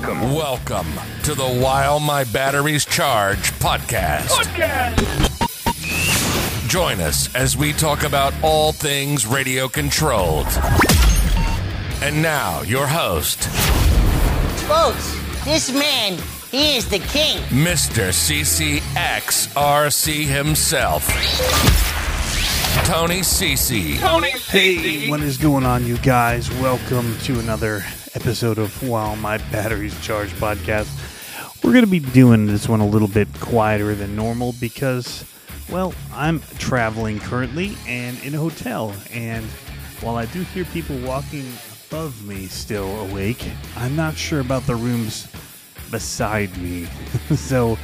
Welcome. Welcome to the While My Batteries Charge podcast. podcast. Join us as we talk about all things radio controlled. And now, your host, Folks, this man, he is the king. Mr. CCXRC himself, Tony CC. Tony CC. Hey, what is going on, you guys? Welcome to another episode of While My Batteries Charge podcast. We're going to be doing this one a little bit quieter than normal because, well, I'm traveling currently and in a hotel. And while I do hear people walking above me still awake, I'm not sure about the rooms beside me. so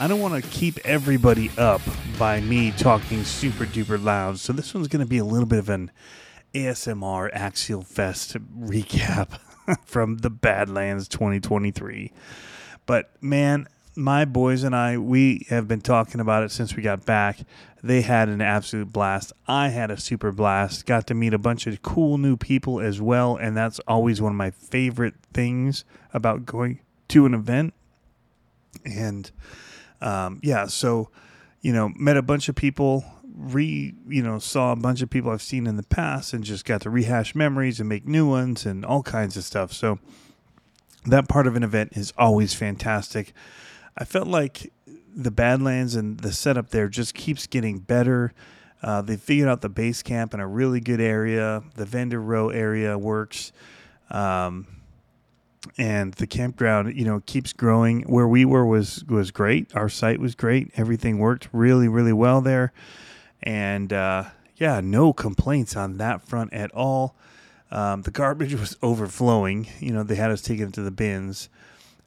I don't want to keep everybody up by me talking super duper loud. So this one's going to be a little bit of an ASMR Axial Fest recap from the Badlands 2023. But man, my boys and I, we have been talking about it since we got back. They had an absolute blast. I had a super blast. Got to meet a bunch of cool new people as well. And that's always one of my favorite things about going to an event. And um, yeah, so, you know, met a bunch of people, re, you know, saw a bunch of people I've seen in the past and just got to rehash memories and make new ones and all kinds of stuff. So that part of an event is always fantastic. I felt like the Badlands and the setup there just keeps getting better. Uh, they figured out the base camp in a really good area. The vendor row area works. Um, and the campground, you know, keeps growing. Where we were was was great. Our site was great. Everything worked really, really well there, and uh, yeah, no complaints on that front at all. Um, the garbage was overflowing. You know, they had us taking it to the bins,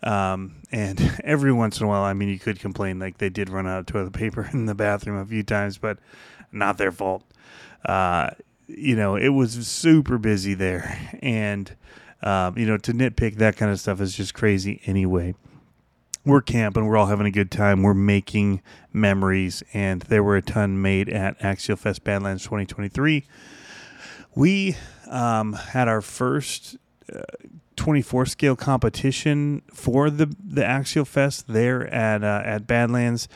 um, and every once in a while, I mean, you could complain like they did run out of toilet paper in the bathroom a few times, but not their fault. Uh, you know, it was super busy there, and um, you know, to nitpick that kind of stuff is just crazy anyway. We're camping, we're all having a good time, we're making memories, and there were a ton made at Axial Fest Badlands 2023. We um, had our first uh, 24 scale competition for the the Axial Fest there at uh, at Badlands,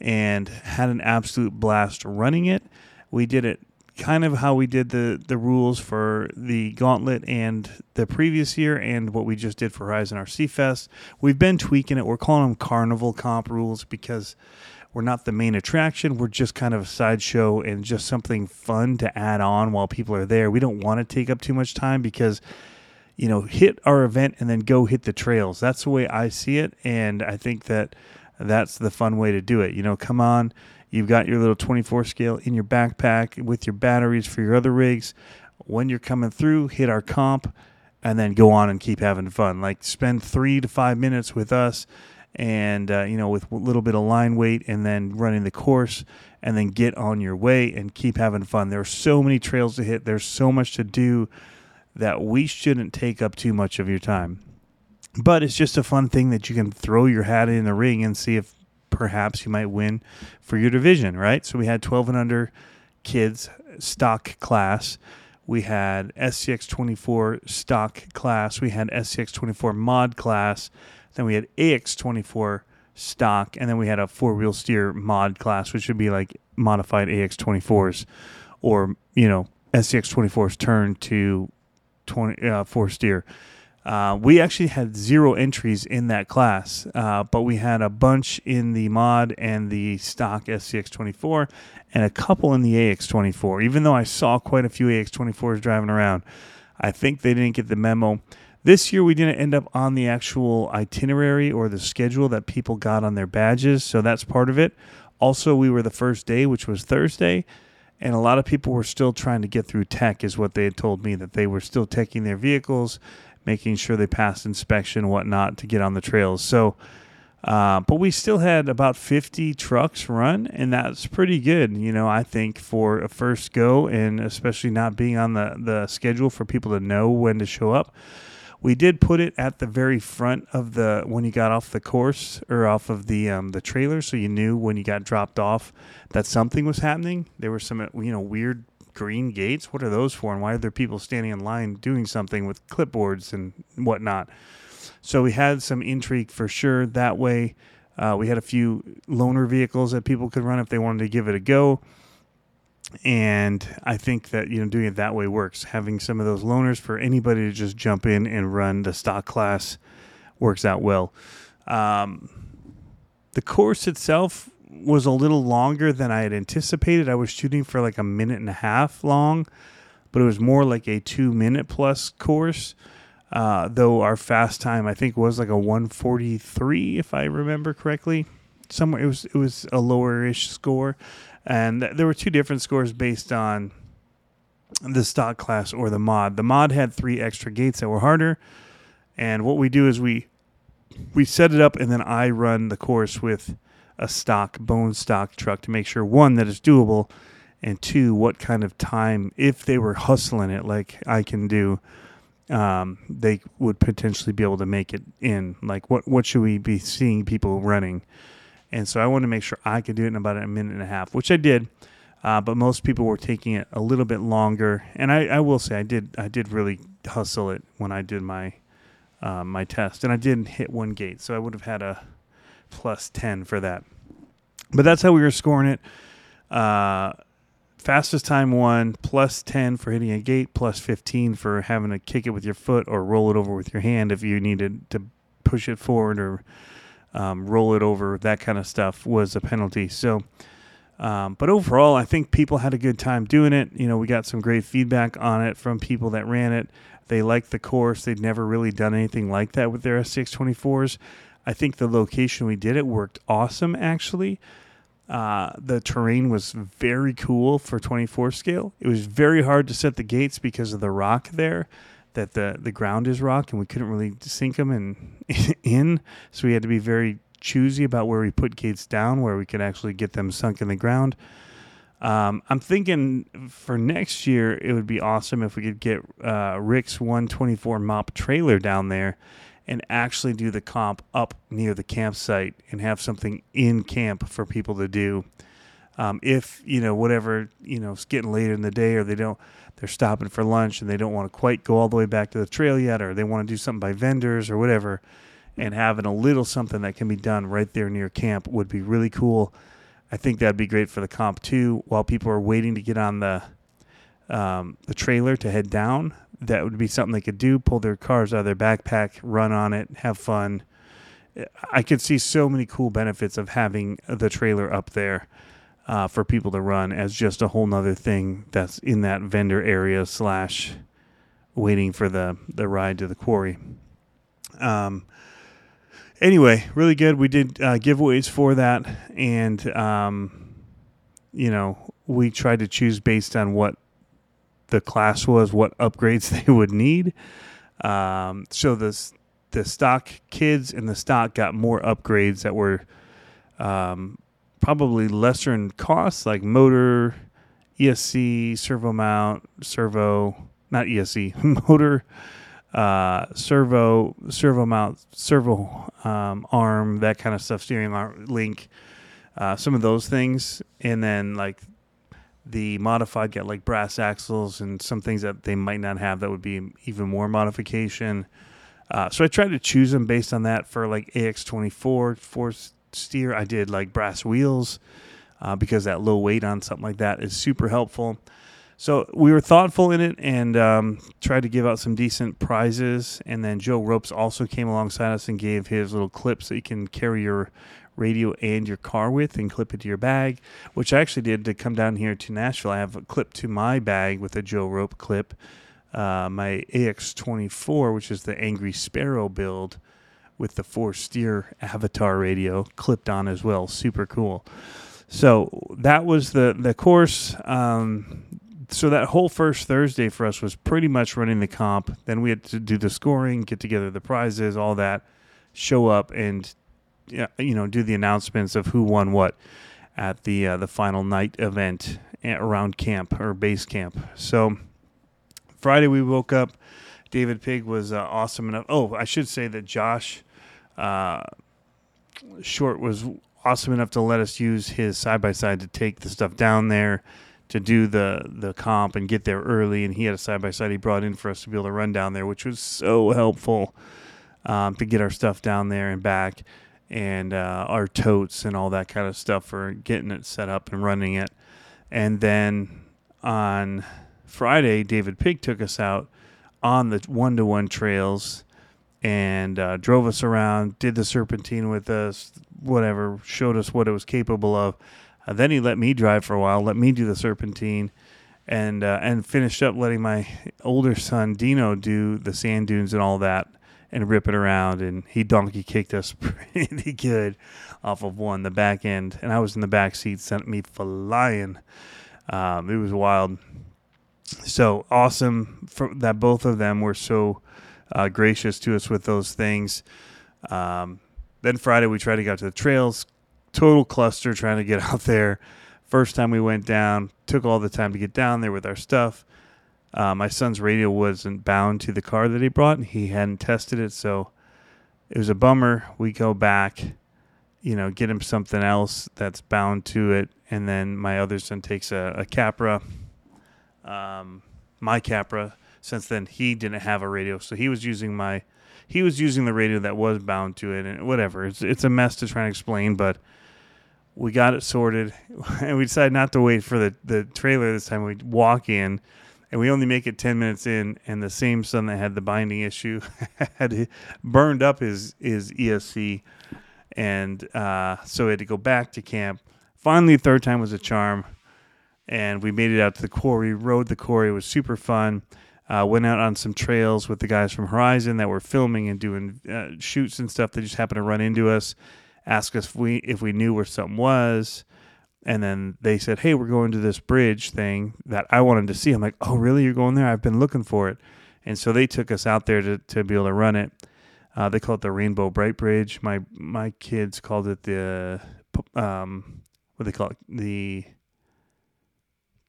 and had an absolute blast running it. We did it kind of how we did the the rules for the gauntlet and the previous year and what we just did for Horizon RC Fest. We've been tweaking it. We're calling them carnival comp rules because we're not the main attraction. We're just kind of a sideshow and just something fun to add on while people are there. We don't want to take up too much time because you know, hit our event and then go hit the trails. That's the way I see it and I think that that's the fun way to do it. You know, come on, You've got your little 24 scale in your backpack with your batteries for your other rigs. When you're coming through, hit our comp and then go on and keep having fun. Like spend three to five minutes with us and, uh, you know, with a little bit of line weight and then running the course and then get on your way and keep having fun. There are so many trails to hit, there's so much to do that we shouldn't take up too much of your time. But it's just a fun thing that you can throw your hat in the ring and see if perhaps you might win for your division, right? So we had 12 and under kids stock class. We had SCX 24 stock class. We had SCX 24 mod class. Then we had AX 24 stock. And then we had a four wheel steer mod class, which would be like modified AX 24s or, you know, SCX 24's turned to 20, uh, four steer. Uh, we actually had zero entries in that class, uh, but we had a bunch in the mod and the stock SCX24 and a couple in the AX24. Even though I saw quite a few AX24s driving around, I think they didn't get the memo. This year, we didn't end up on the actual itinerary or the schedule that people got on their badges, so that's part of it. Also, we were the first day, which was Thursday, and a lot of people were still trying to get through tech, is what they had told me, that they were still taking their vehicles making sure they passed inspection and whatnot to get on the trails. So, uh, but we still had about 50 trucks run, and that's pretty good, you know, I think for a first go, and especially not being on the, the schedule for people to know when to show up. We did put it at the very front of the when you got off the course or off of the um, the trailer, so you knew when you got dropped off that something was happening. There were some you know weird green gates? What are those for? And why are there people standing in line doing something with clipboards and whatnot? So we had some intrigue for sure that way. Uh, we had a few loaner vehicles that people could run if they wanted to give it a go. And I think that you know doing it that way works. Having some of those loaners for anybody to just jump in and run the stock class works out well. Um, the course itself was a little longer than I had anticipated. I was shooting for like a minute and a half long, but it was more like a two minute plus course. Uh, though our fast time I think was like a 143 if I remember correctly. Somewhere it was it was a lower-ish score, and th- there were two different scores based on the stock class or the mod. The mod had three extra gates that were harder, and what we do is we we set it up and then I run the course with a stock bone stock truck to make sure one that it's doable and two what kind of time if they were hustling it like I can do um, they would potentially be able to make it in. Like what what should we be seeing people running? And so I wanted to make sure I could do it in about a minute and a half which I did uh, but most people were taking it a little bit longer. And I, I will say I did I did really hustle it when I did my uh, my test, and I didn't hit one gate, so I would have had a plus ten for that. But that's how we were scoring it. Uh, fastest time one, plus ten for hitting a gate, plus fifteen for having to kick it with your foot or roll it over with your hand if you needed to push it forward or um, roll it over. That kind of stuff was a penalty. So. Um, but overall, I think people had a good time doing it. You know, we got some great feedback on it from people that ran it. They liked the course. They'd never really done anything like that with their SCX24s. I think the location we did it worked awesome, actually. Uh, the terrain was very cool for 24 scale. It was very hard to set the gates because of the rock there, that the, the ground is rock, and we couldn't really sink them in, in. So we had to be very choosy about where we put gates down, where we could actually get them sunk in the ground. Um, I'm thinking for next year, it would be awesome if we could get uh, Rick's 124 mop trailer down there and actually do the comp up near the campsite and have something in camp for people to do. Um, if you know whatever you know it's getting later in the day or they don't they're stopping for lunch and they don't want to quite go all the way back to the trail yet or they want to do something by vendors or whatever and having a little something that can be done right there near camp would be really cool I think that'd be great for the comp too. While people are waiting to get on the um, the trailer to head down, that would be something they could do: pull their cars out of their backpack, run on it, have fun. I could see so many cool benefits of having the trailer up there uh, for people to run as just a whole nother thing that's in that vendor area slash waiting for the the ride to the quarry. Um, anyway, really good. We did uh, giveaways for that, and um, you know, we tried to choose based on what the class was, what upgrades they would need. Um, so the the stock kids and the stock got more upgrades that were um, probably lesser in cost, like motor, ESC, servo mount, servo, not ESC, motor uh, servo, servo mount, servo um, arm, that kind of stuff, steering arm link, uh, some of those things, and then like the modified get like brass axles and some things that they might not have that would be even more modification. Uh, so I tried to choose them based on that for like AX24 four steer. I did like brass wheels uh, because that low weight on something like that is super helpful. So we were thoughtful in it and um, tried to give out some decent prizes. And then Joe Ropes also came alongside us and gave his little clips that you can carry your radio and your car with and clip it to your bag, which I actually did to come down here to Nashville. I have a clip to my bag with a Joe Rope clip. Uh, my AX24, which is the Angry Sparrow build with the four steer avatar radio clipped on as well. Super cool. So that was the the course. Um, so that whole first Thursday for us was pretty much running the comp. Then we had to do the scoring, get together the prizes, all that, show up and you know do the announcements of who won what at the uh, the final night event around camp or base camp. So Friday we woke up. David Pig was uh, awesome enough. Oh, I should say that Josh uh, Short was awesome enough to let us use his side by side to take the stuff down there to do the the comp and get there early. And he had a side by side he brought in for us to be able to run down there, which was so helpful. um, to get our stuff down there and back, and uh, our totes and all that kind of stuff for getting it set up and running it. And then on Friday, David Pig took us out on the one to one trails and uh, drove us around, did the serpentine with us, whatever, showed us what it was capable of. Uh, then he let me drive for a while, let me do the serpentine, and uh, and finished up letting my older son Dino do the sand dunes and all that and rip it around. And he donkey kicked us pretty good off of one, the back end, and I was in the back seat, sent me flying. Um, it was wild. So awesome for, that both of them were so uh, gracious to us with those things. Um, then Friday we tried to get out to the trails. Total cluster trying to get out there. First time we went down, took all the time to get down there with our stuff. Uh, my son's radio wasn't bound to the car that he brought. He hadn't tested it, so it was a bummer. We go back, you know, get him something else that's bound to it, and then my other son takes a, a Capra, um, my Capra, since then he didn't have a radio, so he was using my he was using the radio that was bound to it, and whatever. It's it's a mess to try and explain, but we got it sorted, and we decided not to wait for the the trailer this time. We walk in, and we only make it ten minutes in, and the same son that had the binding issue had burned up his his ESC, and uh, so we had to go back to camp. Finally, third time was a charm, and we made it out to the quarry. Rode the quarry. It was super fun. Uh, went out on some trails with the guys from Horizon that were filming and doing uh, shoots and stuff. That just happened to run into us, ask us if we if we knew where something was, and then they said, "Hey, we're going to this bridge thing that I wanted to see." I'm like, "Oh, really? You're going there? I've been looking for it." And so they took us out there to, to be able to run it. Uh, they call it the Rainbow Bright Bridge. My my kids called it the um, what they call it the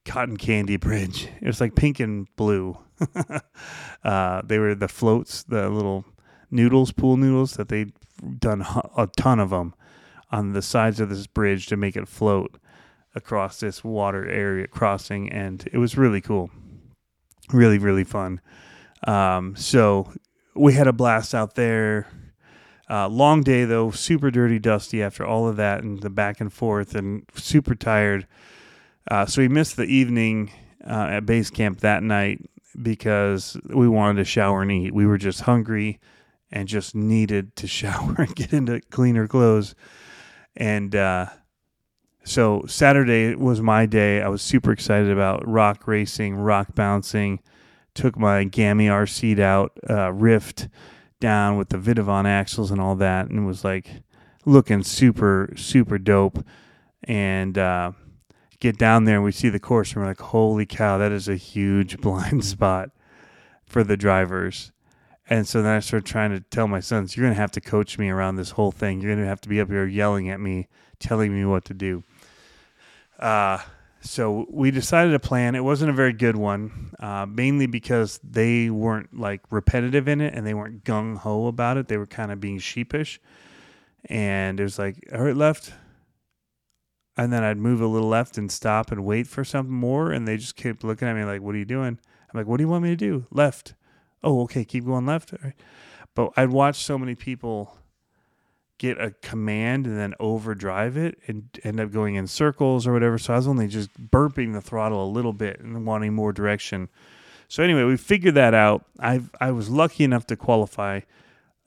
cotton candy bridge. It was like pink and blue. uh, they were the floats, the little noodles, pool noodles that they'd done a ton of them on the sides of this bridge to make it float across this water area crossing, and it was really cool, really really fun. Um, so we had a blast out there. Uh, long day though, super dirty, dusty after all of that and the back and forth, and super tired. Uh, so we missed the evening uh, at base camp that night because we wanted to shower and eat. We were just hungry and just needed to shower and get into cleaner clothes. And uh, so Saturday was my day. I was super excited about rock racing, rock bouncing. Took my Gammy RC out, uh, rift down with the Vitavon axles and all that, and was like looking super, super dope. And uh, get down there and we see the course and we're like, holy cow, that is a huge blind spot for the drivers. And so then I started trying to tell my sons, you're going to have to coach me around this whole thing. You're going to have to be up here yelling at me, telling me what to do. Uh, so we decided a plan. It wasn't a very good one, uh, mainly because they weren't like repetitive in it and they weren't gung ho about it. They were kind of being sheepish. And it was like, all right, left, and then I'd move a little left and stop and wait for something more, and they just kept looking at me like, "What are you doing?" I'm like, "What do you want me to do?" Left. Oh, okay, keep going left. But I'd watch so many people get a command and then overdrive it and end up going in circles or whatever. So I was only just burping the throttle a little bit and wanting more direction. So anyway, we figured that out. I I was lucky enough to qualify,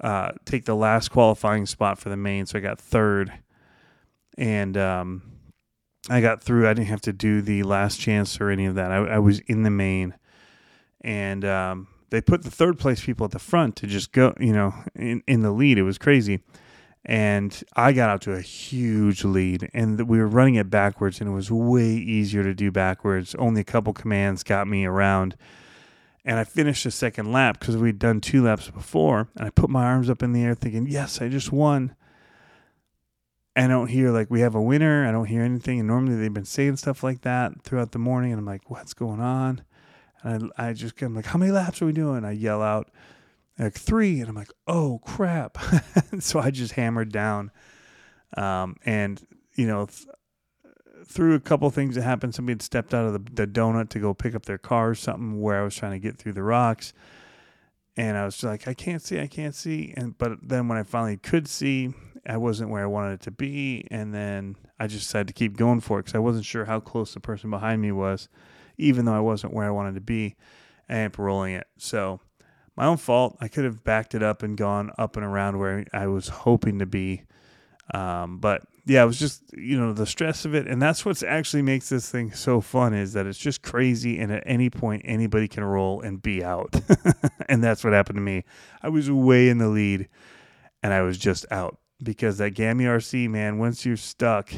uh, take the last qualifying spot for the main, so I got third, and um, I got through. I didn't have to do the last chance or any of that. I, I was in the main, and um, they put the third place people at the front to just go, you know, in, in the lead. It was crazy. And I got out to a huge lead, and we were running it backwards, and it was way easier to do backwards. Only a couple commands got me around. And I finished the second lap because we'd done two laps before. And I put my arms up in the air thinking, yes, I just won. I don't hear like we have a winner. I don't hear anything. And normally they've been saying stuff like that throughout the morning. And I'm like, what's going on? And I, I just I'm like, how many laps are we doing? I yell out like three, and I'm like, oh crap! so I just hammered down, um, and you know, th- through a couple things that happened, somebody had stepped out of the, the donut to go pick up their car or something where I was trying to get through the rocks and I was just like, I can't see, I can't see. And but then when I finally could see, I wasn't where I wanted it to be, and then I just decided to keep going for it because I wasn't sure how close the person behind me was, even though I wasn't where I wanted to be. I ended up rolling it. So my own fault. I could have backed it up and gone up and around where I was hoping to be. Um, but yeah, it was just you know the stress of it, and that's what actually makes this thing so fun is that it's just crazy, and at any point anybody can roll and be out, and that's what happened to me. I was way in the lead, and I was just out because that Gammy RC man, once you're stuck,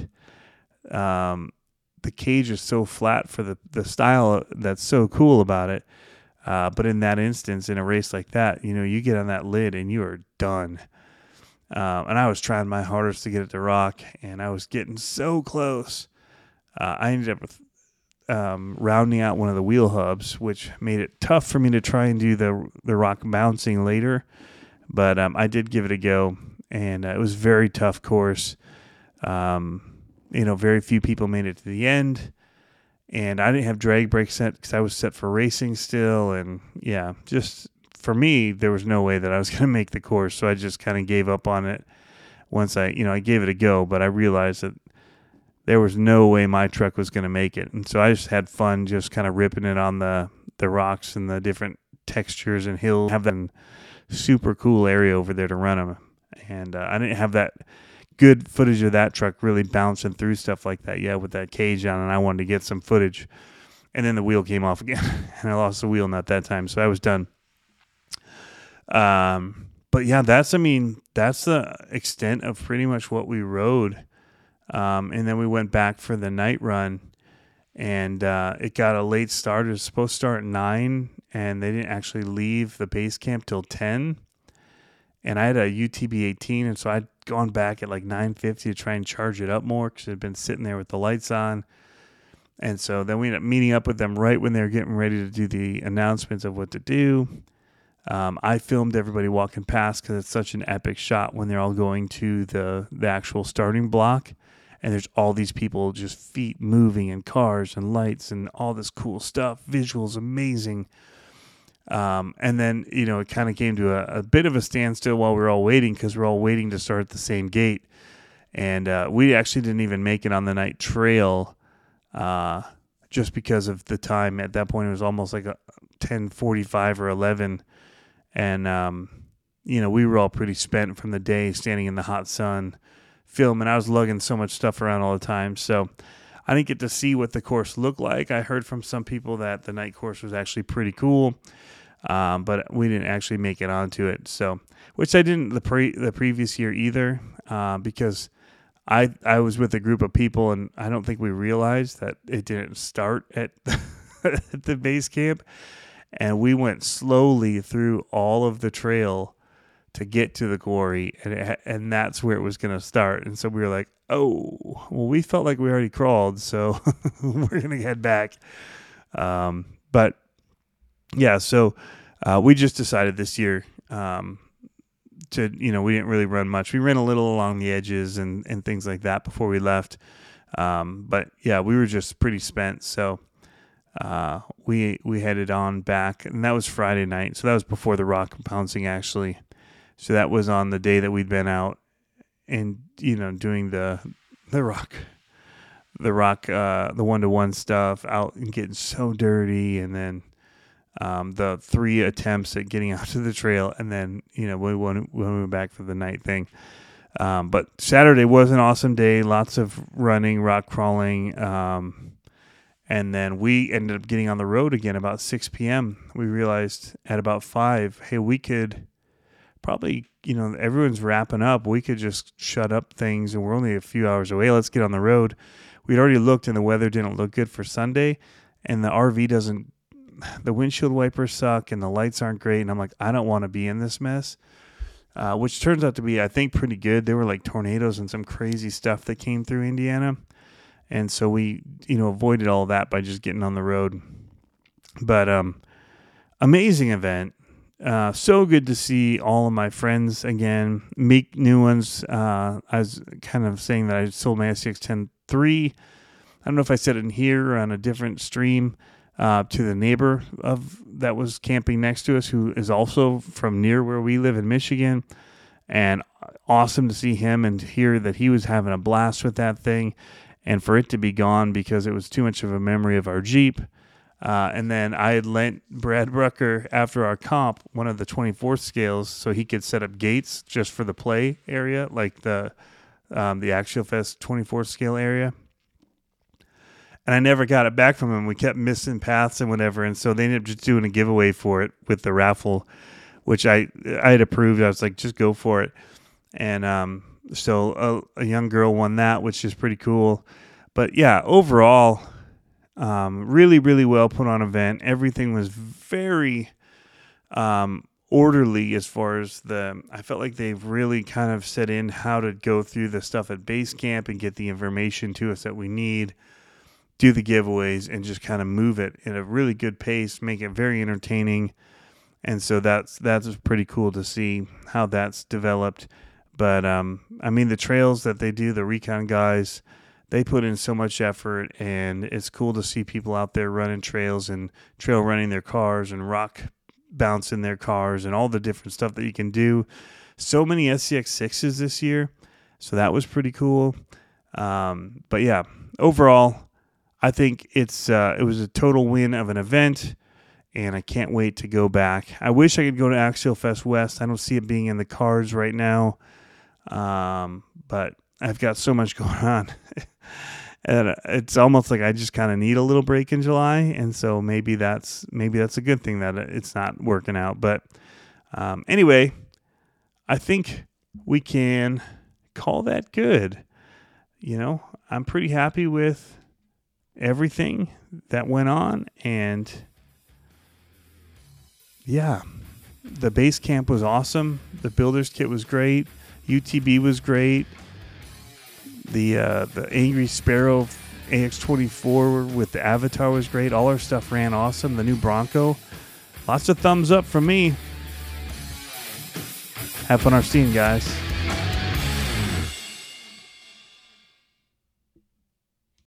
um, the cage is so flat for the the style that's so cool about it. Uh, but in that instance, in a race like that, you know, you get on that lid and you are done. Um, and I was trying my hardest to get it to rock, and I was getting so close. Uh, I ended up with, um, rounding out one of the wheel hubs, which made it tough for me to try and do the the rock bouncing later. But um, I did give it a go, and uh, it was a very tough course. Um, you know, very few people made it to the end, and I didn't have drag brakes set because I was set for racing still, and yeah, just for me, there was no way that I was going to make the course, so I just kind of gave up on it. Once I, you know, I gave it a go, but I realized that there was no way my truck was going to make it, and so I just had fun, just kind of ripping it on the the rocks and the different textures and hills. Have that super cool area over there to run them, and uh, I didn't have that good footage of that truck really bouncing through stuff like that yet with that cage on, and I wanted to get some footage. And then the wheel came off again, and I lost the wheel not that time, so I was done. Um, but yeah, that's I mean that's the extent of pretty much what we rode. Um, and then we went back for the night run, and uh, it got a late start. It was supposed to start at nine, and they didn't actually leave the base camp till ten. And I had a UTB 18, and so I'd gone back at like 9:50 to try and charge it up more because it had been sitting there with the lights on. And so then we ended up meeting up with them right when they were getting ready to do the announcements of what to do. Um, I filmed everybody walking past because it's such an epic shot when they're all going to the the actual starting block, and there's all these people just feet moving and cars and lights and all this cool stuff. Visuals amazing. Um, and then you know it kind of came to a, a, bit of a standstill while we were all waiting because we we're all waiting to start at the same gate, and uh, we actually didn't even make it on the night trail. Uh, just because of the time at that point it was almost like a 10:45 or 11 and um, you know we were all pretty spent from the day standing in the hot sun filming. I was lugging so much stuff around all the time, so I didn't get to see what the course looked like. I heard from some people that the night course was actually pretty cool, um, but we didn't actually make it onto it. So, which I didn't the pre the previous year either, uh, because I I was with a group of people and I don't think we realized that it didn't start at at the base camp. And we went slowly through all of the trail to get to the quarry and it, and that's where it was going to start. And so we were like oh well we felt like we already crawled so we're going to head back. Um, but yeah so uh, we just decided this year um, to you know we didn't really run much we ran a little along the edges and and things like that before we left um, but yeah we were just pretty spent so uh, we we headed on back, and that was Friday night. So that was before the rock bouncing actually. So that was on the day that we'd been out and you know doing the the rock the rock uh, the one to one stuff out and getting so dirty, and then um, the three attempts at getting out to the trail, and then you know we went when we went back for the night thing. Um, but Saturday was an awesome day. Lots of running, rock crawling. Um, and then we ended up getting on the road again about 6 p.m. We realized at about 5, hey, we could probably, you know, everyone's wrapping up. We could just shut up things and we're only a few hours away. Let's get on the road. We'd already looked and the weather didn't look good for Sunday. And the RV doesn't, the windshield wipers suck and the lights aren't great. And I'm like, I don't want to be in this mess. Uh, which turns out to be, I think, pretty good. There were like tornadoes and some crazy stuff that came through Indiana and so we you know avoided all that by just getting on the road but um amazing event uh, so good to see all of my friends again meet new ones uh, i was kind of saying that i sold my SCX 10 3 i don't know if i said it in here or on a different stream uh, to the neighbor of that was camping next to us, who is also from near where we live in Michigan, and awesome to see him and hear that he was having a blast with that thing, and for it to be gone because it was too much of a memory of our Jeep. Uh, and then I had lent Brad Brucker after our comp one of the 24 scales so he could set up gates just for the play area, like the um, the Axial Fest 24 scale area. And I never got it back from him. We kept missing paths and whatever, and so they ended up just doing a giveaway for it with the raffle, which I I had approved. I was like, just go for it, and um, so a, a young girl won that, which is pretty cool. But yeah, overall um, really, really well put on event. Everything was very um, orderly as far as the. I felt like they've really kind of set in how to go through the stuff at base camp and get the information to us that we need, do the giveaways, and just kind of move it at a really good pace, make it very entertaining. And so that's that's pretty cool to see how that's developed. But um, I mean, the trails that they do, the recon guys they put in so much effort and it's cool to see people out there running trails and trail running their cars and rock bouncing their cars and all the different stuff that you can do so many scx6s this year so that was pretty cool um, but yeah overall i think it's uh, it was a total win of an event and i can't wait to go back i wish i could go to axial fest west i don't see it being in the cards right now um, but i've got so much going on and it's almost like I just kind of need a little break in July, and so maybe that's maybe that's a good thing that it's not working out. But um, anyway, I think we can call that good. You know, I'm pretty happy with everything that went on, and yeah, the base camp was awesome. The builders kit was great. UTB was great the uh, the Angry Sparrow AX24 with the Avatar was great. All our stuff ran awesome. The new Bronco, lots of thumbs up from me. Have fun our scene, guys.